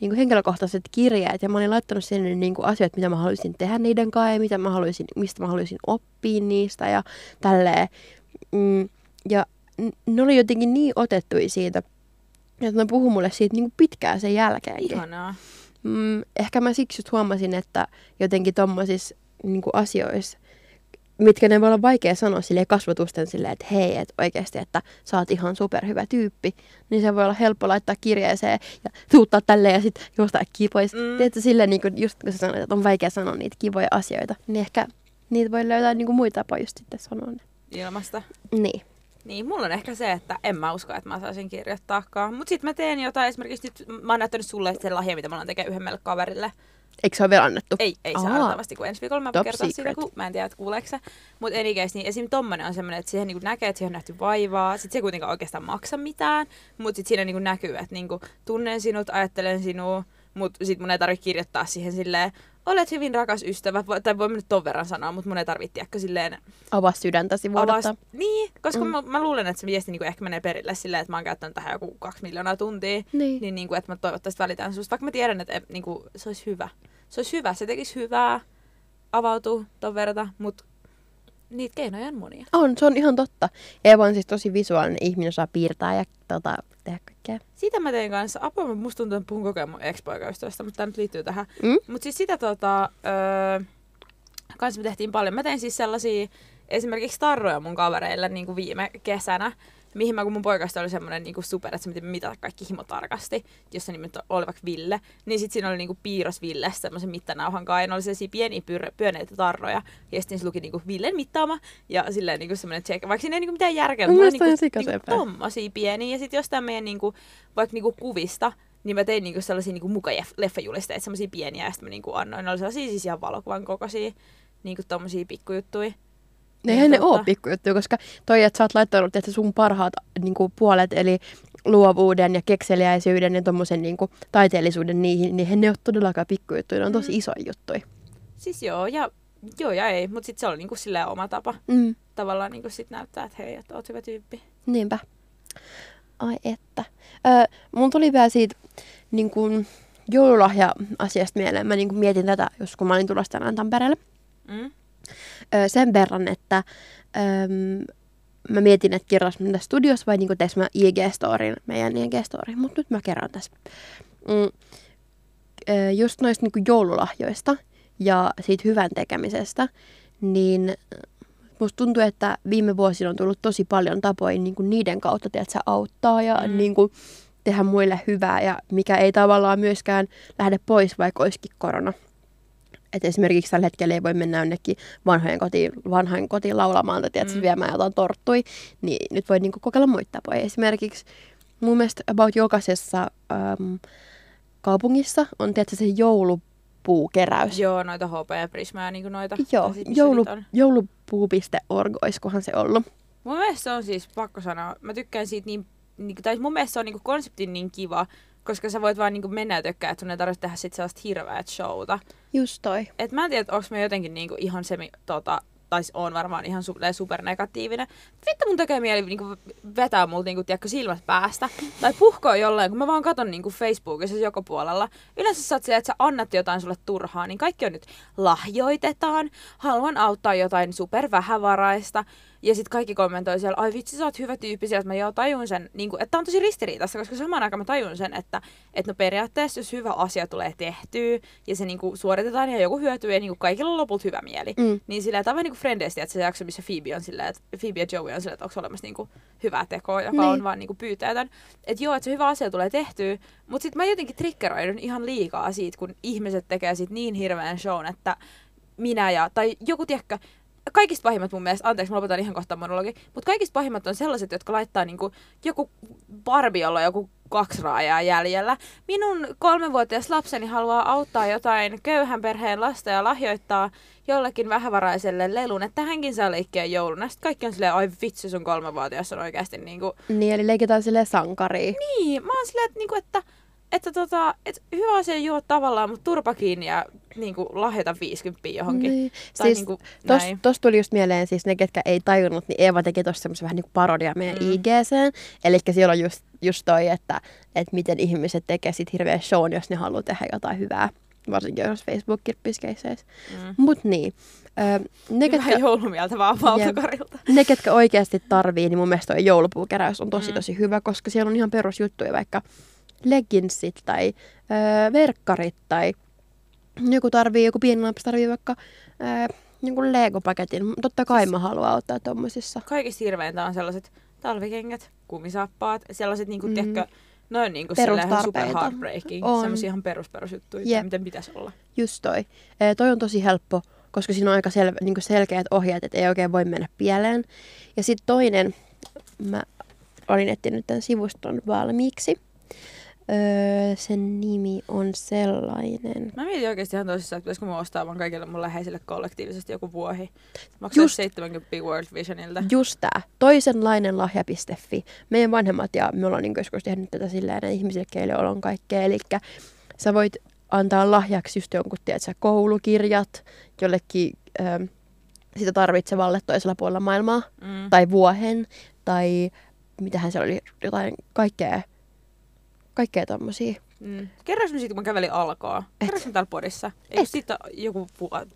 niinku henkilökohtaiset kirjeet, ja mä olin laittanut sinne niinku asioita, mitä mä haluaisin tehdä niiden kanssa, ja mitä mä haluaisin, mistä mä haluaisin oppia niistä, ja tälleen. Mm, ja ne oli jotenkin niin otettuja siitä, että ne puhui mulle siitä niinku pitkään sen jälkeenkin. Ihanaa. Mm, ehkä mä siksi just huomasin, että jotenkin tommosissa niin asioissa, mitkä ne voi olla vaikea sanoa sille kasvatusten silleen, että hei, että oikeasti, että sä oot ihan superhyvä tyyppi, niin se voi olla helppo laittaa kirjeeseen ja tuuttaa tälleen ja sitten juosta äkkiä pois. Mm. Tiedätkö, silleen, niin kuin, just kun sä sanoit, että on vaikea sanoa niitä kivoja asioita, niin ehkä niitä voi löytää niin kuin muita tapoja just sitten sanoa ne. Ilmasta. Niin. Niin, mulla on ehkä se, että en mä usko, että mä saisin kirjoittaakaan. Mut sit mä teen jotain, esimerkiksi nyt mä oon näyttänyt sulle sen lahjan, mitä mä oon tekemään yhdelle kaverille. Eikö se ole vielä annettu? Ei, ei saa Aa. annettavasti, kun ensi viikolla mä voin kertoa siitä, secret. kun mä en tiedä, että kuuleeko se. Mutta enikäis, niin esim. tommonen on semmoinen, että siihen niinku näkee, että siihen on nähty vaivaa. Sitten se ei kuitenkaan oikeastaan maksa mitään, mutta sitten siinä niinku näkyy, että niinku tunnen sinut, ajattelen sinua, mutta sit mun ei tarvitse kirjoittaa siihen silleen, olet hyvin rakas ystävä, tai voi nyt ton verran sanoa, mutta mun ei tarvitse tiedäkö silleen Avaa sydäntäsi vuodottaa. avas, niin, koska Mm. mä, mä, luulen, että se viesti niinku ehkä menee perille silleen, että mä oon käyttänyt tähän joku kaksi miljoonaa tuntia, Niin. niin, niinku, että mä toivottavasti välitän susta, vaikka mä tiedän, että et, niinku, se olisi hyvä. Se olisi hyvä, se tekisi hyvää, avautuu ton verta, mutta niitä keinoja on monia. On, se on ihan totta. Eeva on siis tosi visuaalinen ihminen, osaa piirtää ja tota, tehdä kaikkea. Sitä mä tein kanssa, apua, musta tuntuu, että puhun koko ajan mun ex-poikaystävästä, mutta tämä nyt liittyy tähän. Mm? Mutta siis sitä tota, öö, kanssa me tehtiin paljon. Mä tein siis sellaisia esimerkiksi tarroja mun kavereille niin kuin viime kesänä, mihin mä, kun mun poikasta oli semmoinen niin kuin super, että se piti mitata kaikki himo tarkasti, jossa nimet oli vaikka Ville, niin sit siinä oli niin kuin piirros Ville semmoisen mittanauhan kanssa, ja ne oli sellaisia pieniä pyr- pyöneitä tarroja, ja sitten se luki niin kuin Villen mittaama, ja silleen niin kuin semmoinen check, vaikka siinä ei niin kuin mitään järkeä, mutta niin kuin, söpö. tommosia pieniä, ja sitten jostain meidän niin kuin, vaikka niin kuin kuvista, niin mä tein niinku sellaisia niinku muka-leffajulisteita, semmoisia pieniä, ja sitten mä niinku annoin. Ne oli sellaisia siis ihan valokuvan kokoisia, niinku tommosia pikkujuttuja. Eihän ne ole pikkujuttuja, koska toi, että sä oot laittanut että sun parhaat niin kuin, puolet, eli luovuuden ja kekseliäisyyden ja tommosen niin kuin, taiteellisuuden niihin, niin eihän ne ole todellakaan pikkujuttuja, ne on tosi Mm. isoja juttuja. Siis joo ja, joo ja ei, mutta sitten se oli niinku silleen oma tapa Mm. tavallaan niinku sit näyttää, että hei, että oot hyvä tyyppi. Niinpä. Ai että. Öö, mun tuli vielä siitä niin kuin joululahja-asiasta mieleen. Mä niin kuin mietin tätä, jos kun mä olin tulossa tänään Tampereelle. Mm? Öö, sen verran, että öö, mä mietin, että kerros mä tässä studiossa vai niin teis mä IG-storin, meidän IG-storin, mutta nyt mä kerron tässä. Mm, öö, just noista niin joululahjoista ja siitä hyvän tekemisestä, niin musta tuntuu, että viime vuosina on tullut tosi paljon tapoja niin kuin niiden kautta, että se auttaa ja. Mm. niin kuin, tehdä muille hyvää ja mikä ei tavallaan myöskään lähde pois, vaikka olisikin korona. Et esimerkiksi tällä hetkellä ei voi mennä jonnekin vanhojen kotiin, vanhojen kotiin laulamaan tai tiedätkö, mm. Viemään jotain torttui, niin nyt voi niinku kokeilla muita tapoja. Esimerkiksi mun mielestä about jokaisessa äm, kaupungissa on tiedätkö, se joulupuukeräys. Joo, noita HP-prismää, niinku noita. Joo, tai sit missä joulu, joulupuu.org, olisikohan se ollut. Mun mielestä se on siis, pakko sanoa, mä tykkään siitä niin, niin tai mun mielestä se on niinku konsepti niin kiva, koska sä voit vaan niinku mennä ja tykkää, että sun ei tarvitse tehdä sit sellaista hirveät showta. Just toi. Et mä en tiedä, onko mä jotenkin niinku ihan semi, tota, tai on varmaan ihan su- supernegatiivinen. Vittu mun tekee mieli niinku vetää multa niinku, tiedätkö, silmät päästä. Tai puhkoa jollain, kun mä vaan katon niinku Facebookissa joka puolella. Yleensä sä oot että sä annat jotain sulle turhaa, niin kaikki on nyt lahjoitetaan. Haluan auttaa jotain super vähävaraista. Ja sitten kaikki kommentoi siellä, ai vitsi, sä oot hyvä tyyppi sieltä, mä joo tajun sen, niin kuin, että on tosi ristiriitaista, koska samaan aikaan mä tajun sen, että, että no periaatteessa jos hyvä asia tulee tehtyä ja se niin kuin, suoritetaan ja joku hyötyy ja niin kuin, kaikilla on lopulta hyvä mieli, Mm. niin sillä vähän niin kuin Friendeistä, että se jakso, missä Phoebe on silleen, että Phoebe ja Joey on silleen, että onko olemassa niin kuin, hyvää tekoa, joka Niin. on vaan niin kuin, pyyteetön. Että joo, että se hyvä asia tulee tehtyä, mutta sitten mä jotenkin triggeroidun ihan liikaa siitä, kun ihmiset tekee sit niin hirveän shown, että minä ja, tai joku, tiedätkö, kaikista pahimmat mun mielestä, anteeksi mä lopetan ihan kohta monologi, mutta kaikista pahimmat on sellaiset, jotka laittaa niinku joku on joku kaksi raajaa jäljellä. Minun kolmenvuotias lapseni haluaa auttaa jotain köyhän perheen lasta ja lahjoittaa jollekin vähävaraiselle lelun, että hänkin saa leikkiä jouluna. Sitten kaikki on silleen, ai vitsi sun kolmenvuotias on oikeasti niinku, Niin, eli leikitään silleen sankaria. niin, mä oon silleen, että, niinku, että, että, tota, että hyvä asia juo tavallaan, mutta turpa kiinni ja niinku, lahjoita 50 johonkin. Niin. Tai Siis niinku, Tos, näin. tos tuli just mieleen siis ne, ketkä ei tajunnut, niin Eeva teki tossa semmoisen vähän niin kuin parodia meidän mm. IGCen. Eli siellä on just, just toi, että, että miten ihmiset tekee sit hirveä shown, jos ne haluaa tehdä jotain hyvää. Varsinkin jos Facebook-kirppiskeisseissä. Mm. Mut niin. Ö, ne, Hyvää ketkä, joulumieltä vaan valtakarilta. ne, ketkä oikeasti tarvii, niin mun mielestä toi joulupuukeräys on tosi Mm. tosi hyvä, koska siellä on ihan perusjuttuja, vaikka leggingsit tai ö, verkkarit tai joku tarvii, joku pieni lapsi tarvii vaikka ö, jonkun Lego-paketin. Totta kai Siis- mä haluan auttaa tommosissa. Kaikista hirveintä on sellaiset talvikengät, kumisappaat, sellaiset niinku, Mm. mm. tiedätkö, noin niinku super heartbreaking. On. Sellaisia ihan perus perusjuttuja, Jep. yeah. miten pitäisi olla. Just toi. E, toi on tosi helppo, koska siinä on aika sel, niin selkeät ohjeet, että ei oikein voi mennä pieleen. Ja sitten toinen, mä olin etsinyt tämän sivuston valmiiksi. Öö, sen nimi on sellainen. Mä mietin oikeasti ihan tosissaan, että pitäisikö mä ostaa vaan kaikille mun läheisille kollektiivisesti joku vuohi. Maksaa Just- 70 World Visionilta. Just tää, toisenlainen lahja.fi. Meidän vanhemmat ja me ollaan niin joskus tehnyt tätä silleen ihmisille, keille on kaikkea. Eli sä voit antaa lahjaksi just jonkun, tiedätkö, koulukirjat jollekin ö, sitä tarvitsevalle toisella puolella maailmaa, Mm. tai vuohen, tai mitähän siellä oli, jotain kaikkea, kaikkea tommosia. Mm. Mä siitä, kun mä kävelin alkoa. Mä täällä podissa. Eikö siitä ole joku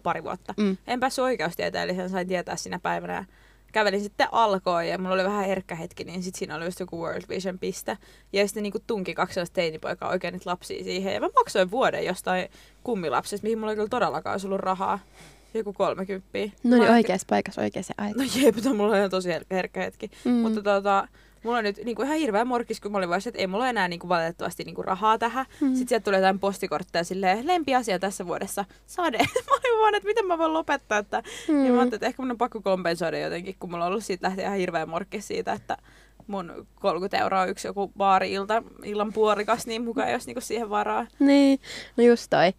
pari vuotta? Mm. En päässyt oikeustieteellisen, sain tietää sinä päivänä. Kävelin sitten alkoon ja mulla oli vähän herkkä hetki, niin sitten siinä oli just joku World Vision piste. Ja sitten niinku tunki kaksi teinipoikaa oikein niitä lapsia siihen. Ja mä maksoin vuoden jostain kummilapsesta, mihin mulla ei kyllä todellakaan olisi ollut rahaa. Joku 30. No niin, oikeassa paikassa oikeassa aikaan. No jep, mulla on tosi herkkä, hetki. Mm. Mutta tota, mulla on nyt niinku ihan hirveä morkkis, kun mä olin vaan, se, että ei mulla enää niinku valitettavasti niinku rahaa tähän. Mm. Mm. Sitten sieltä tulee jotain postikortteja silleen, lempiasia tässä vuodessa, sade. mä olin vaan, että miten mä voin lopettaa, että mm. ja mä ajattelin, että ehkä mun on pakko kompensoida jotenkin, kun mulla on ollut siitä lähtien ihan hirveä morkkis siitä, että mun 30 euroa on yksi joku baari-ilta, illan puolikas, niin mukaan jos niinku siihen varaa. Niin, no just toi.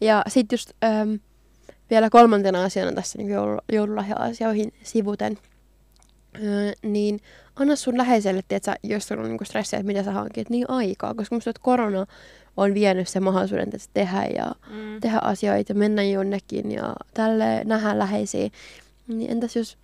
Ja sitten just äm, vielä kolmantena asiana tässä niin joulu, joululahja-asioihin sivuten, öö, niin anna sun läheiselle, tiedätkö, jos sulla on niinku stressiä, että mitä sä hankit, niin aikaa. Koska musta että korona on vienyt sen mahdollisuuden että tehdä ja Mm. tehdä asioita, mennä jonnekin ja tälle nähdä läheisiä. Niin entäs jos,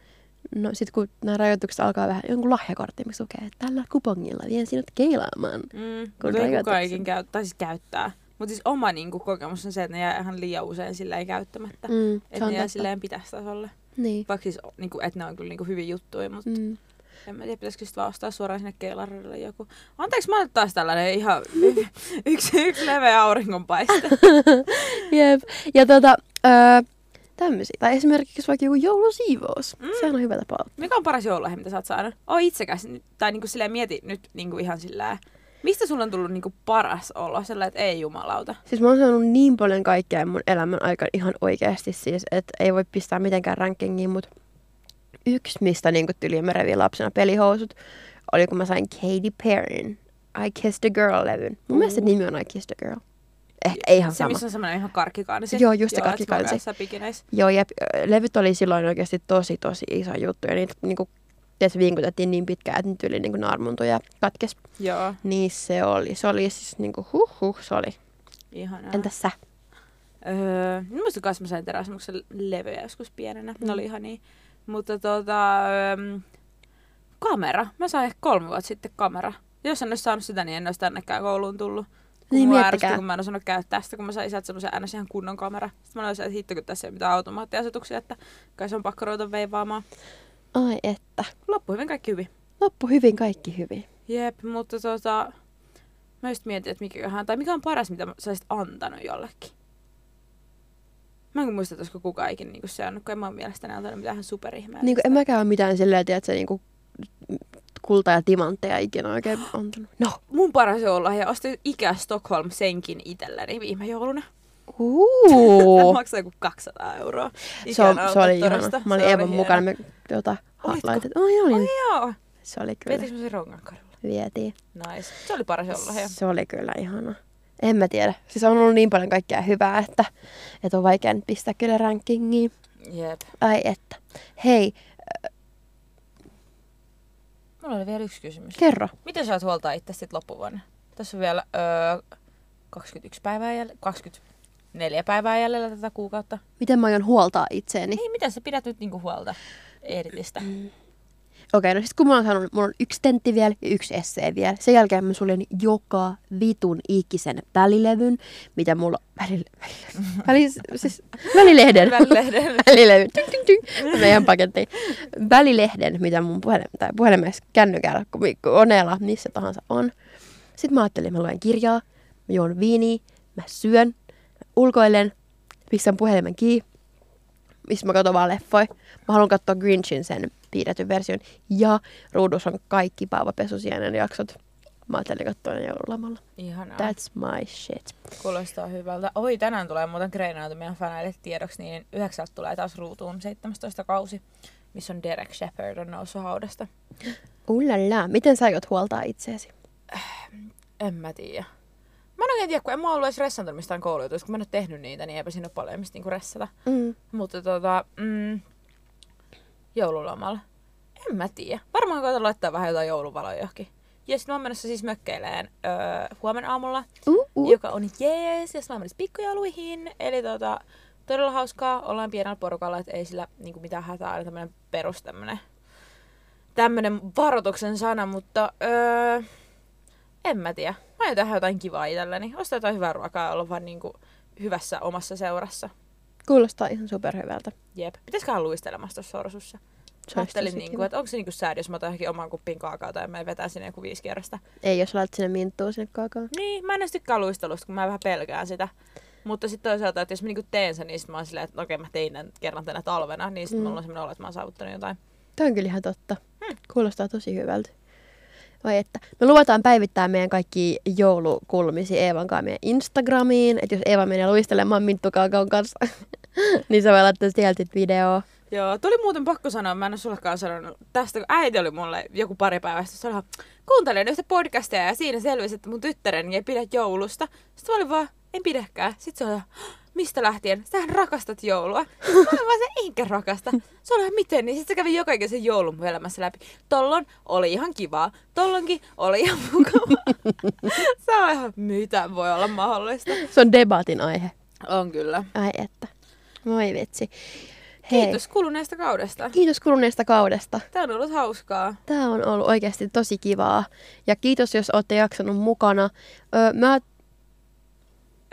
no sit kun nämä rajoitukset alkaa vähän, jonkun lahjakortti, missä lukee, että tällä kupongilla vien sinut keilaamaan. Mm, Kun kun ei rajoitukset. kukaan ikin käy, tai siis käyttää. Mutta siis oma niinku, kokemus on se, että ne jää ihan liian usein silleen käyttämättä. Mm, että ne jää silleen pitästasolle. Niin. Vaikka siis, niinku, että ne on kyllä niinku hyviä juttuja, mutta mm. En mä tiedä, pitäisikö sitten vaan ostaa suoraan sinne keilarille joku. Anteeksi, mä oon taas tällainen ihan y- yksi, yksi leveä auringonpaiste. Jep. Ja tota, öö, tämmöisiä. Tai esimerkiksi vaikka joku joulusiivous. Mm. Sehän on hyvä tapa. Mikä on paras joululahja, mitä sä oot saanut? Oo itsekäs, tai niinku silleen mieti nyt niinku ihan silleen, mistä sulla on tullut niinku paras olo? Sellainen, että ei jumalauta. Siis mä oon saanut niin paljon kaikkea mun elämän aikana ihan oikeasti siis, että ei voi pistää mitenkään rankingiin, mutta yksi, mistä niin tyli mä revin lapsena pelihousut, oli kun mä sain Katy Perryn I Kissed a Girl-levyn. Mun mielestä nimi on I Kissed a Girl. Ehkä ei ihan se, sama. missä on semmoinen ihan karkkikaansi. Joo, just se pikineissä. Joo, ja levyt oli silloin oikeasti tosi, tosi iso juttu. Ja niitä niinku, tietysti vinkutettiin niin pitkään, että nyt yli niinku naarmuntui ja katkes. Joo, Niin se oli. Se oli siis niinku huh huh, se oli. ihanaa. Entäs sä? Öö, muistan kanssa, mä sain Terasmuksen levyjä joskus pienenä. Mm. Ne oli ihan niin. Mutta tota, öö, kamera. Mä sain ehkä kolme vuotta sitten kamera. Jos en olisi saanut sitä, niin en olisi tännekään kouluun tullut. Kun Niin, miettikää. ärsytti, kun mä en osannut käyttää sitä, kun mä sain isältä semmoisen ns. ihan kunnon kamera. Sitten mä olisin, että hitto, kun tässä ei ole mitään automaattiasetuksia, että kai se on pakko ruveta veivaamaan. Ai että. Loppu hyvin, kaikki hyvin. Loppu hyvin, kaikki hyvin. Jep, mutta tota, mä just mietin, että mikä, tai mikä on paras, mitä sä olisit antanut jollekin. Mä en muista, että olisiko kukaan ikinä niinku seannut, kun en mä ole mielestäni antanut mitään ihan superihmeellistä. Niin en mäkään ole mitään silleen, tiedätkö, niinku kulta ja timantteja ikinä oikein antanut. No. Mun paras joululahja ostin Ikea Stockholm senkin itselleni viime jouluna. Tämä Uuu. maksaa joku 200 euroa. se, on, se oli ihana. Mä olin Eevan mukana. Me Olitko? laitet. Oi, olin. Oi joo. Se oli kyllä. Vietiinkö mä sen rongankadulla? Vietiin. Nice. Se oli paras joululahja. Se oli kyllä ihana. En mä tiedä. Siis on ollut niin paljon kaikkea hyvää, että, että on vaikea nyt pistää kyllä rankingiin. Jep. Ai että. Hei, Mulla oli vielä yksi kysymys. kerro. Miten sä oot huoltaa itse sit loppuvuonna? Tässä on vielä öö, 21 päivää jäljellä, 24 päivää jäljellä tätä kuukautta. Miten mä aion huoltaa itseäni? Niin, miten sä pidät nyt niinku huolta Eeritistä? Okei, no sit kun mä oon saanut, mulla on yksi tentti vielä ja yksi essee vielä. Sen jälkeen mä suljen joka vitun ikisen välilevyn, mitä mulla välil, välilevyn, väli, siis, välilehden. Välilehden. välilevyn. Tyng, tyng, tyng. Meidän pakettiin. Välilehden, mitä mun puhelin, tai puhelimessa kännykällä, kun koneella, missä tahansa on. Sitten mä ajattelin, mä luen kirjaa, mä juon viiniä, mä syön, mä ulkoilen, pistän puhelimen kiinni, missä mä katson vaan leffoja. Mä haluan katsoa Grinchin sen piirretyn version. Ja ruudussa on kaikki Pesusienen jaksot. Mä ajattelin katsoa ne joululomalla. Ihanaa. That's my shit. Kuulostaa hyvältä. Oi, tänään tulee muuten Greinautu meidän faneille tiedoksi, niin yhdeksältä tulee taas ruutuun 17 kausi, missä on Derek Shepard on noussut haudasta. Ullala, miten sä aiot huoltaa itseäsi? En mä tiedä. Mä en oikein tiedä, kun en mä ollut edes ressannut mistään koulutusta, kun mä en ole tehnyt niitä, niin eipä siinä ole paljon mistä niinku ressata. Mm. Mutta tota, mm, joululomalla. En mä tiedä. Varmaan koitan laittaa vähän jotain jouluvaloja johonkin. Ja sitten mä oon menossa siis mökkeileen öö, huomenna aamulla, Uh, uh. joka on jees. Ja sitten mä oon pikkujouluihin. Eli tota, todella hauskaa. Ollaan pienellä porukalla, että ei sillä niinku mitään hätää. Aina tämmönen perus tämmönen, tämmönen varoituksen sana, mutta öö, en mä tiedä. Mä aion tehdä jotain kivaa itselleni. Ostaa jotain hyvää ruokaa ja olla vaan niinku hyvässä omassa seurassa. Kuulostaa ihan superhyvältä. Jep. Pitäisiköhän luistelemassa tuossa sorsussa? Ajattelin, tosi niinku, kiva. että onko se niinku säädö, jos mä otan johonkin oman kuppin kaakaota ja mä vetää sinne joku viisi kierrosta. Ei, jos laitat sinne minttua sinne kaakaan. Niin, mä en edes tykkää luistelusta, kun mä vähän pelkään sitä. Mutta sitten toisaalta, että jos mä niinku teen sen, niin sit mä oon silleen, että okei mä tein tämän kerran tänä talvena, niin sitten mm. Mulla on semmoinen olo, että mä oon saavuttanut jotain. Tämä on kyllä ihan totta. Kuulostaa tosi hyvältä. Vai että. Me luvataan päivittää meidän kaikki joulukulmisi Eevan kanssa meidän Instagramiin. Että jos Eeva menee luistelemaan minttukaakaon kanssa, niin se voi laittaa sieltä videoa. Joo, tuli muuten pakko sanoa, mä en ole sullekaan sanonut tästä, kun äiti oli mulle joku pari päivää sitten, se oli, ihan, kuuntelin yhtä podcastia ja siinä selvisi, että mun tyttäreni ei pidä joulusta. Sitten mä olin vaan, en pidäkään. Sitten se oli, mistä lähtien? Sähän rakastat joulua. Mä vaan se, enkä rakasta. Se oli ihan miten, niin sitten se kävi joka ikisen joulun mun elämässä läpi. Tollon oli ihan kivaa, tollonkin oli ihan mukavaa. se on ihan, mitä voi olla mahdollista. Se on debatin aihe. On kyllä. Ai että. Voi vitsi. Hei. Kiitos kuluneesta kaudesta. Kiitos kuluneesta kaudesta. Tämä on ollut hauskaa. Tämä on ollut oikeasti tosi kivaa. Ja kiitos, jos olette jaksanut mukana. Öö, mä,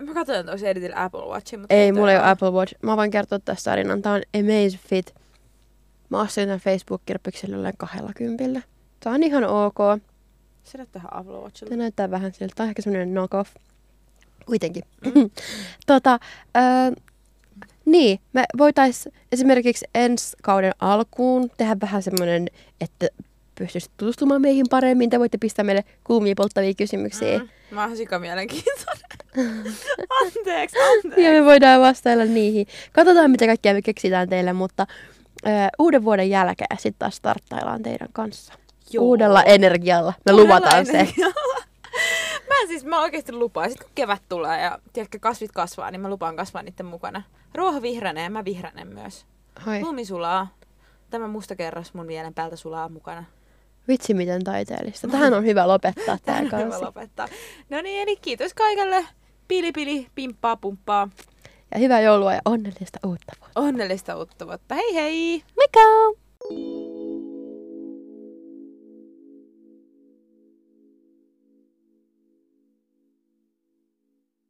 Mä katsoin tosi editillä Apple Watchin, mutta ei, mulla ei ole Apple Watch. Mä voin kertoa tässä tarinan. Tämä on Amazfit. Mä ostin tämän Facebook-kirppiksellä jolleen kahdella kympillä. Tämä on ihan ok. Se näyttää ihan Apple Watchilla. Tämä näyttää vähän siltä. Tämä on ehkä semmoinen knockoff. Kuitenkin. Mm. tota, öö, niin, me voitais esimerkiksi ensi kauden alkuun tehdä vähän semmoinen, että pystyisi tutustumaan meihin paremmin. Te voitte pistää meille kuumia polttavia kysymyksiä. Mm. Mä oon sika mielenkiintoinen. anteeksi, anteeksi. Ja me voidaan vastailla niihin. Katsotaan, mitä kaikkea me keksitään teille, mutta ö, uuden vuoden jälkeen sitten taas starttaillaan teidän kanssa. Joo. Uudella energialla. Me Uudella luvataan se. energialla. mä siis, mä oikeesti lupaan. Sitten kun kevät tulee ja tiedätkö, kasvit kasvaa, niin mä lupaan kasvaa niiden mukana. Ruoho vihreänee ja mä vihränen myös. Hoi. Lumi sulaa. Tämä musta kerras mun mielen päältä sulaa mukana. Vitsi, miten taiteellista. Tähän on hyvä lopettaa tämä Tähän on hyvä lopettaa. No niin, eli kiitos kaikille. Pili pili, pimppaa pumppaa. Ja hyvää joulua ja onnellista uutta vuotta. Onnellista uutta vuotta. Hei hei! Moikka!